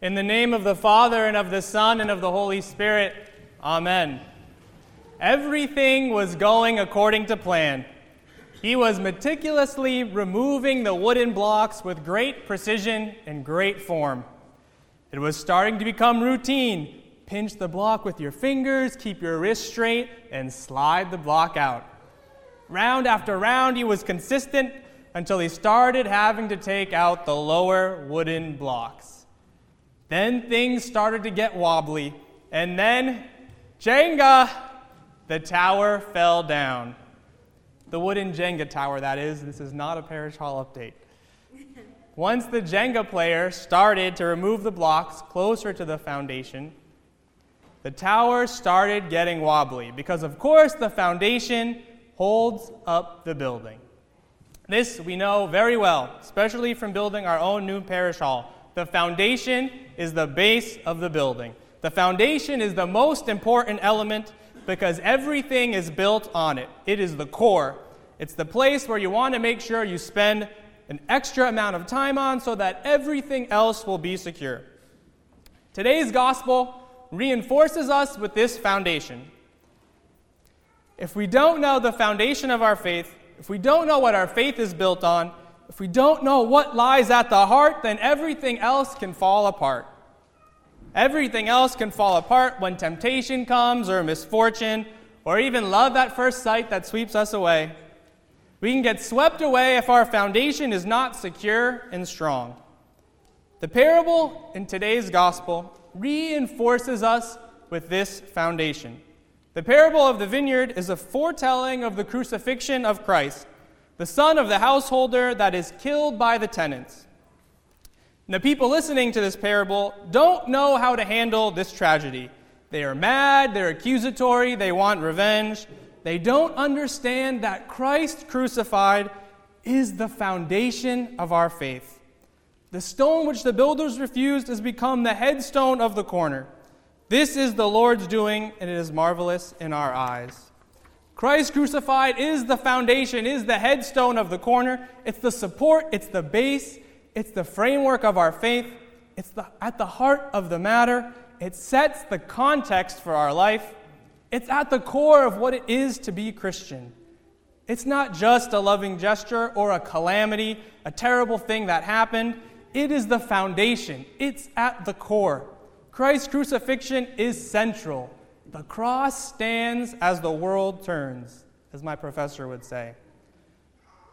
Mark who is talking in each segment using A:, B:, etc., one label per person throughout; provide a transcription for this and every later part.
A: In the name of the Father, and of the Son, and of the Holy Spirit, Amen. Everything was going according to plan. He was meticulously removing the wooden blocks with great precision and great form. It was starting to become routine. Pinch the block with your fingers, keep your wrist straight, and slide the block out. Round after round, he was consistent until he started having to take out the lower wooden blocks. Then things started to get wobbly, and then Jenga, the tower fell down. The wooden Jenga tower, that is. This is not a parish hall update. Once the Jenga player started to remove the blocks closer to the foundation, the tower started getting wobbly because, of course, the foundation holds up the building. This we know very well, especially from building our own new parish hall. The foundation is the base of the building. The foundation is the most important element because everything is built on it. It is the core. It's the place where you want to make sure you spend an extra amount of time on so that everything else will be secure. Today's gospel reinforces us with this foundation. If we don't know the foundation of our faith, if we don't know what our faith is built on, if we don't know what lies at the heart, then everything else can fall apart. Everything else can fall apart when temptation comes or misfortune or even love at first sight that sweeps us away. We can get swept away if our foundation is not secure and strong. The parable in today's gospel reinforces us with this foundation. The parable of the vineyard is a foretelling of the crucifixion of Christ the son of the householder that is killed by the tenants. And the people listening to this parable don't know how to handle this tragedy. They are mad, they're accusatory, they want revenge. They don't understand that Christ crucified is the foundation of our faith. The stone which the builders refused has become the headstone of the corner. This is the Lord's doing, and it is marvelous in our eyes. Christ crucified is the foundation, is the headstone of the corner. It's the support, it's the base, it's the framework of our faith. It's the, at the heart of the matter. It sets the context for our life. It's at the core of what it is to be Christian. It's not just a loving gesture or a calamity, a terrible thing that happened. It is the foundation, it's at the core. Christ's crucifixion is central. The cross stands as the world turns, as my professor would say.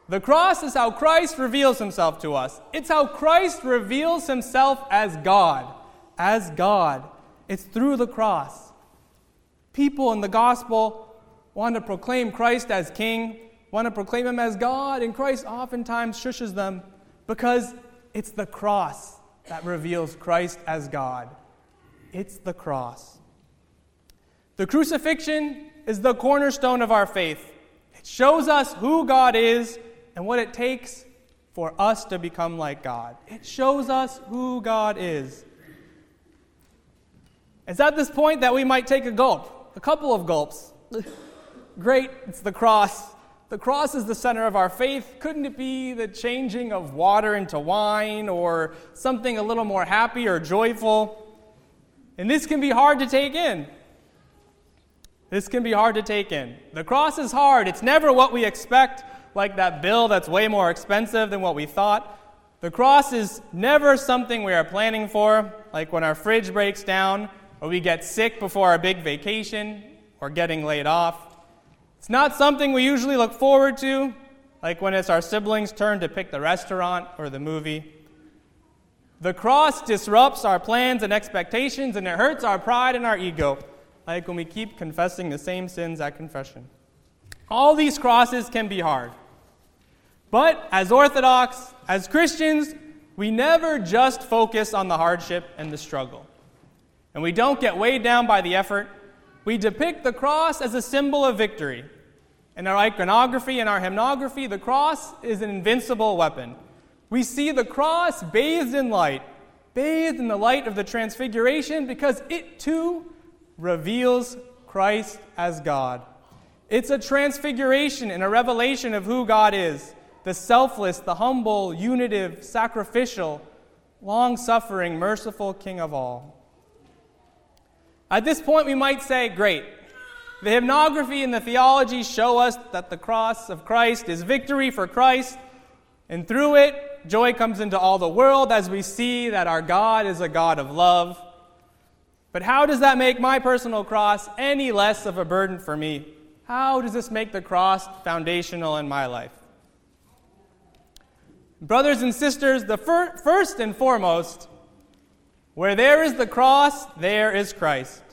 A: The cross is how Christ reveals himself to us. It's how Christ reveals himself as God. As God. It's through the cross. People in the gospel want to proclaim Christ as king, want to proclaim him as God, and Christ oftentimes shushes them because it's the cross that reveals Christ as God. It's the cross. The crucifixion is the cornerstone of our faith. It shows us who God is and what it takes for us to become like God. It shows us who God is. It's at this point that we might take a gulp, a couple of gulps. Great, it's the cross. The cross is the center of our faith. Couldn't it be the changing of water into wine or something a little more happy or joyful? And this can be hard to take in. This can be hard to take in. The cross is hard. It's never what we expect, like that bill that's way more expensive than what we thought. The cross is never something we are planning for, like when our fridge breaks down, or we get sick before our big vacation, or getting laid off. It's not something we usually look forward to, like when it's our siblings' turn to pick the restaurant or the movie. The cross disrupts our plans and expectations, and it hurts our pride and our ego like when we keep confessing the same sins at confession. All these crosses can be hard. But as Orthodox, as Christians, we never just focus on the hardship and the struggle. And we don't get weighed down by the effort. We depict the cross as a symbol of victory. In our iconography and our hymnography, the cross is an invincible weapon. We see the cross bathed in light, bathed in the light of the transfiguration, because it too reveals Christ as God. It's a transfiguration and a revelation of who God is the selfless, the humble, unitive, sacrificial, long suffering, merciful King of all. At this point, we might say, great. The hymnography and the theology show us that the cross of Christ is victory for Christ, and through it, joy comes into all the world as we see that our God is a God of love. But how does that make my personal cross any less of a burden for me? How does this make the cross foundational in my life? Brothers and sisters, the fir- first and foremost, where there is the cross, there is Christ.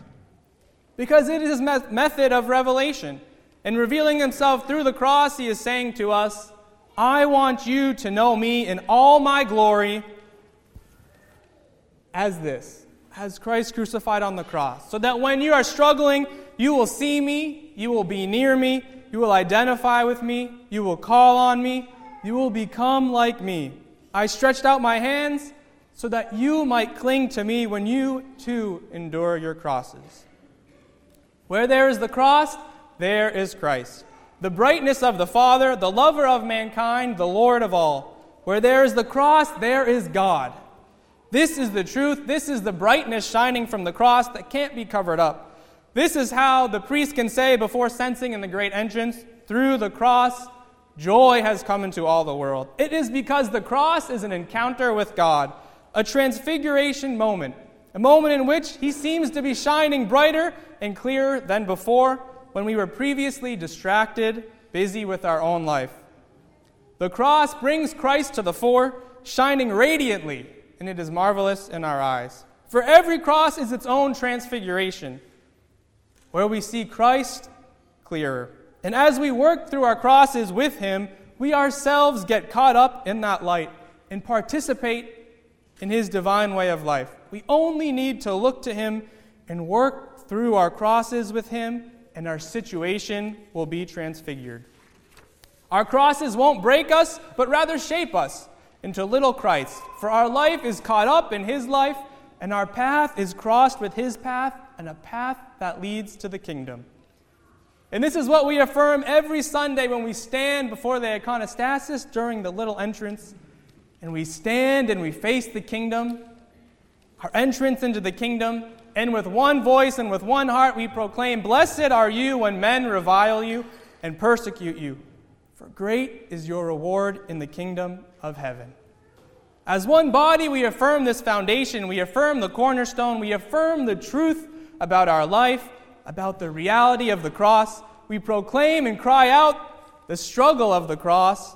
A: Because it is his me- method of revelation. In revealing himself through the cross, he is saying to us, I want you to know me in all my glory as this, as Christ crucified on the cross. So that when you are struggling, you will see me, you will be near me, you will identify with me, you will call on me, you will become like me. I stretched out my hands so that you might cling to me when you too endure your crosses. Where there is the cross, there is Christ. The brightness of the Father, the lover of mankind, the Lord of all. Where there is the cross, there is God. This is the truth. This is the brightness shining from the cross that can't be covered up. This is how the priest can say before censing in the great entrance, through the cross, joy has come into all the world. It is because the cross is an encounter with God, a transfiguration moment, a moment in which he seems to be shining brighter and clearer than before when we were previously distracted, busy with our own life. The cross brings Christ to the fore, shining radiantly, and it is marvelous in our eyes. For every cross is its own transfiguration, where we see Christ clearer. And as we work through our crosses with Him, we ourselves get caught up in that light and participate in His divine way of life. We only need to look to Him and work through our crosses with Him, and our situation will be transfigured. Our crosses won't break us, but rather shape us into little Christ. For our life is caught up in His life, and our path is crossed with His path, and a path that leads to the kingdom. And this is what we affirm every Sunday when we stand before the iconostasis during the little entrance. And we stand and we face the kingdom, our entrance into the kingdom. And with one voice and with one heart, we proclaim, Blessed are you when men revile you and persecute you, for great is your reward in the kingdom of heaven. As one body, we affirm this foundation, we affirm the cornerstone, we affirm the truth about our life about the reality of the cross. We proclaim and cry out the struggle of the cross,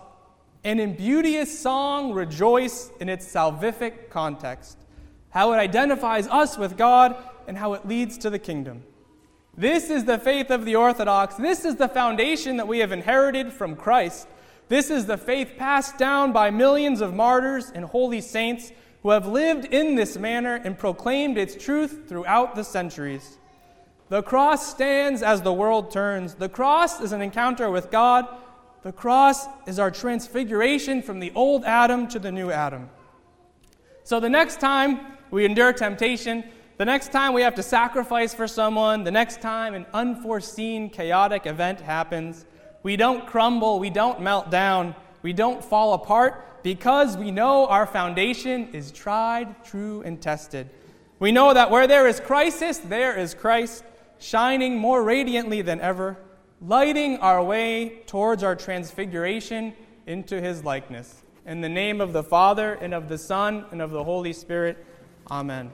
A: and in beauteous song rejoice in its salvific context, how it identifies us with God and how it leads to the kingdom. This is the faith of the Orthodox. This is the foundation that we have inherited from Christ. This is the faith passed down by millions of martyrs and holy saints who have lived in this manner and proclaimed its truth throughout the centuries. The cross stands as the world turns. The cross is an encounter with God. The cross is our transfiguration from the old Adam to the new Adam. So the next time we endure temptation, the next time we have to sacrifice for someone, the next time an unforeseen chaotic event happens, we don't crumble, we don't melt down, we don't fall apart because we know our foundation is tried, true, and tested. We know that where there is crisis, there is Christ shining more radiantly than ever, lighting our way towards our transfiguration into his likeness. In the name of the Father, and of the Son, and of the Holy Spirit, amen.